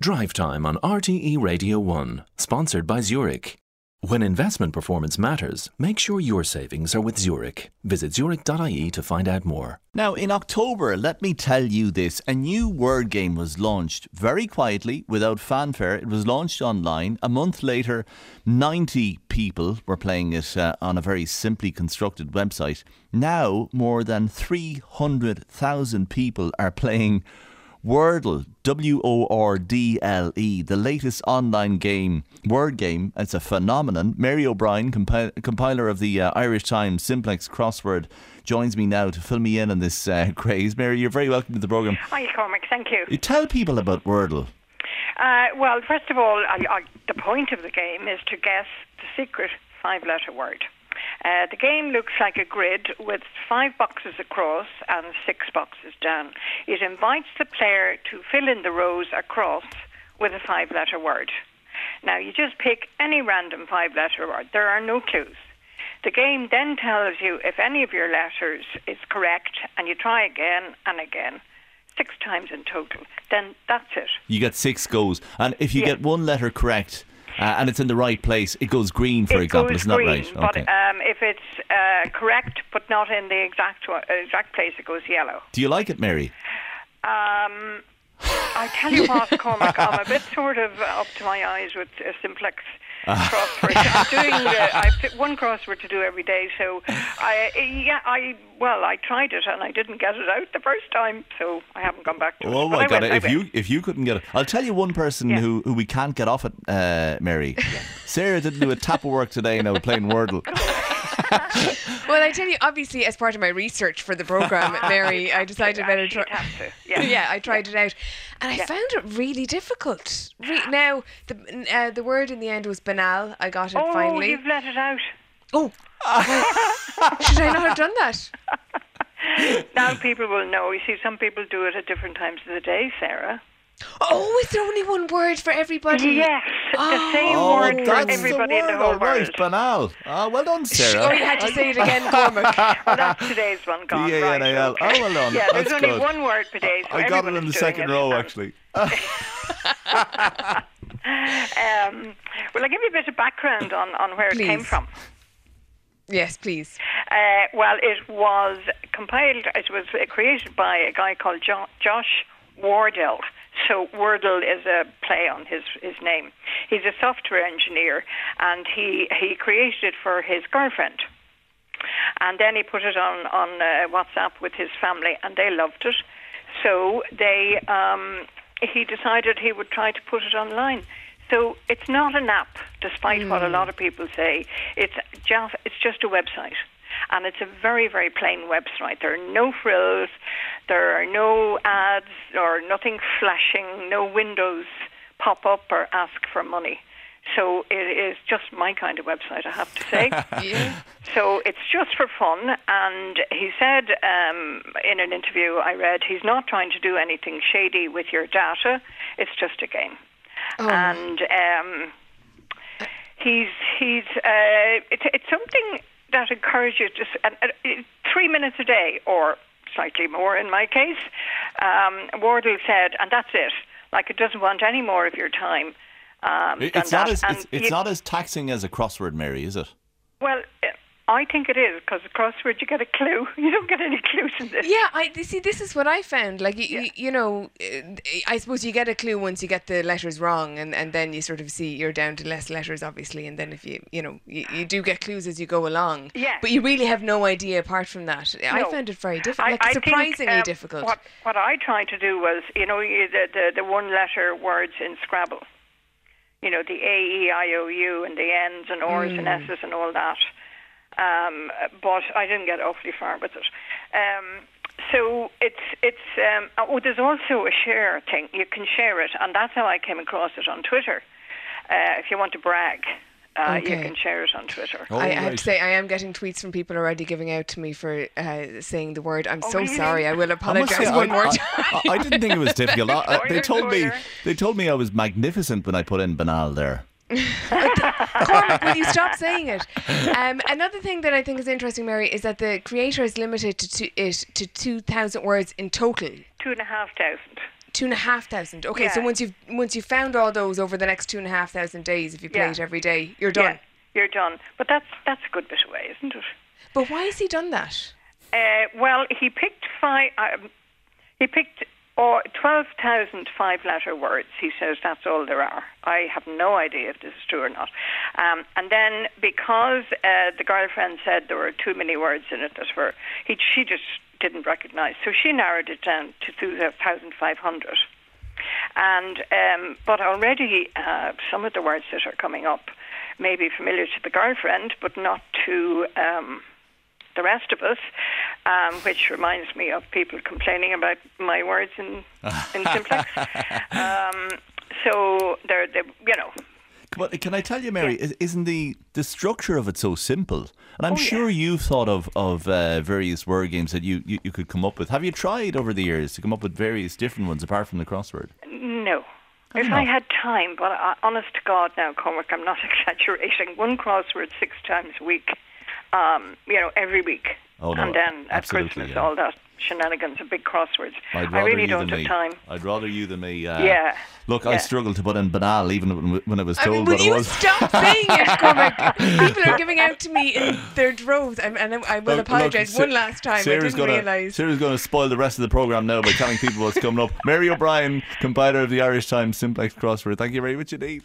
Drive Time on RTE Radio 1, sponsored by Zurich. When investment performance matters, make sure your savings are with Zurich. Visit zurich.ie to find out more. Now, in October, let me tell you this a new word game was launched very quietly, without fanfare. It was launched online. A month later, 90 people were playing it uh, on a very simply constructed website. Now, more than 300,000 people are playing Wordle, W O R D L E, the latest online game, word game. It's a phenomenon. Mary O'Brien, compi- compiler of the uh, Irish Times Simplex crossword, joins me now to fill me in on this uh, craze. Mary, you're very welcome to the programme. Hi, Cormac. Thank you. You tell people about Wordle. Uh, well, first of all, I, I, the point of the game is to guess the secret five letter word. Uh, the game looks like a grid with five boxes across and six boxes down. It invites the player to fill in the rows across with a five letter word. Now, you just pick any random five letter word, there are no clues. The game then tells you if any of your letters is correct, and you try again and again six times in total, then that's it. You get six goes. And if you Yeah. get one letter correct uh, and it's in the right place, it goes green, for it example. Isn't that green, right? but um, if it's uh, correct but not in the exact exact place, it goes yellow. Do you like it, Mary? Um, I tell you what, Cormac, I'm a bit sort of up to my eyes with uh, simplex crosswords. I'm doing uh, I've one crossword to do every day, so I yeah I well I tried it and I didn't get it out the first time, so I haven't gone back to it. Oh my I god! If you if you couldn't get it, I'll tell you one person Yeah. who, who we can't get off it, uh, Mary. Sarah didn't do a tap of work today now playing Wordle. Well, I tell you, obviously, as part of my research for the program, Mary, I decided Yeah, better try. have to, yeah. yeah, I tried it out, and I Yeah. found it really difficult. Re- now, the uh, the word in the end was banal. I got it oh, finally. you've let it out. Oh, well, should I not have done that? Now people will know. You see, some people do it at different times of the day, Sarah. Oh, is there only one word for everybody? Yes, the same Oh, word for that's everybody the in word, the whole all right, world. banal. Ah, well done, Sarah. Oh, you had to say it again, Cormac. Well, that's today's one gone. B A right, N A L. okay. Oh, well done. Yeah, there's That's only good. one word per day. So I got it everyone in the second it. row, actually. Um, well, I'll give you a bit of background on, on where it came from. Yes, please. Uh, well, it was compiled, it was uh, created by a guy called jo- Josh Wardle. So Wordle is a play on his, his name. He's a software engineer and he, he created it for his girlfriend. And then he put it on, on uh, WhatsApp with his family and they loved it. So they, um, he decided he would try to put it online. So it's not an app, despite what a lot of people say. It's just, it's just a website. And it's a very, very plain website. There are no frills, there are no ads or nothing flashing, no windows pop up or ask for money. So it is just my kind of website, I have to say. Yeah. So it's just for fun. And he said um, in an interview I read, he's not trying to do anything shady with your data. It's just a game. Oh. And um, he's he's uh, it's it's something that encourages just uh, uh, three minutes a day or slightly more in my case. Um, Wardle said, and that's it. Like it doesn't want any more of your time. Um, It- It's not that. as it's, it's you- not as taxing as a crossword, Mary, is it? well, I think it is because the crossword you get a clue. You don't get any clues in this. Yeah, I see. This is what I found. Like you, you, you know, uh, I suppose you get a clue once you get the letters wrong, and, and then you sort of see you're down to less letters, obviously. And then if you, you know, you, you do get clues as you go along. Yeah. But you really have no idea apart from that. I found it very difficult, like I think, surprisingly um, difficult. What what I tried to do was, you know, the the, the one letter words in Scrabble. You know, the A E I O U and the N's and R's and Mm. S's and all that. Um, but I didn't get awfully far with it. Um, so it's it's um, oh, there's also a share thing. You can share it, and that's how I came across it on Twitter. Uh, if you want to brag, uh, you can share it on Twitter. Oh, I, I have to say, I am getting tweets from people already giving out to me for uh, saying the word. I'm Oh, so really? sorry. I will I apologise say, one I, more I- time. I, I didn't think it was difficult. I- I- they told me they told me I was magnificent when I put in banal there. Cormac, will you stop saying it? Um, another thing that I think is interesting, Mary, is that the creator is limited to two, it to two thousand words in total. Two and a half thousand. Two and a half thousand. Okay, so once you've once you've found all those over the next two and a half thousand days, if you play Yeah. it every day, you're done. Yeah, you're done. But that's that's a good bit away, isn't it? But why has he done that? Uh, well, he picked five. Um, he picked or twelve thousand five-letter words. He says that's all there are. I have no idea if this is true or not. Um, and then because uh, the girlfriend said there were too many words in it that were he she just didn't recognise, so she narrowed it down to two thousand five hundred. And um, but already uh, some of the words that are coming up may be familiar to the girlfriend, but not to um, the rest of us. Um, which reminds me of people complaining about my words in in simplex. Um, so they're, they you know But can I tell you, Mary, is isn't the, the structure of it so simple? And I'm Oh, yeah. sure you've thought of, of uh, various word games that you, you, you could come up with. Have you tried over the years to come up with various different ones apart from the crossword? No. Have If I had time, but I, honest to God now, Cormac, I'm not exaggerating. One crossword six times a week, um, you know, every week. Oh, no, and then at absolutely, Christmas, yeah. all that shenanigans and big crosswords. I'd I rather really you don't than have me. time. I'd rather you than me. Uh, Yeah, Look, I yeah. struggled to put in banal even when, when I was I told mean, will what it you was. stop saying it, Cormac? People are giving out to me in their droves, and, and I, I will Look, apologise look, one last time. Sarah's I didn't gonna, realise. Sarah's going to spoil the rest of the programme now by telling people what's coming up. Mary O'Brien, compiler of the Irish Times Simplex Crossword. Thank you very much indeed.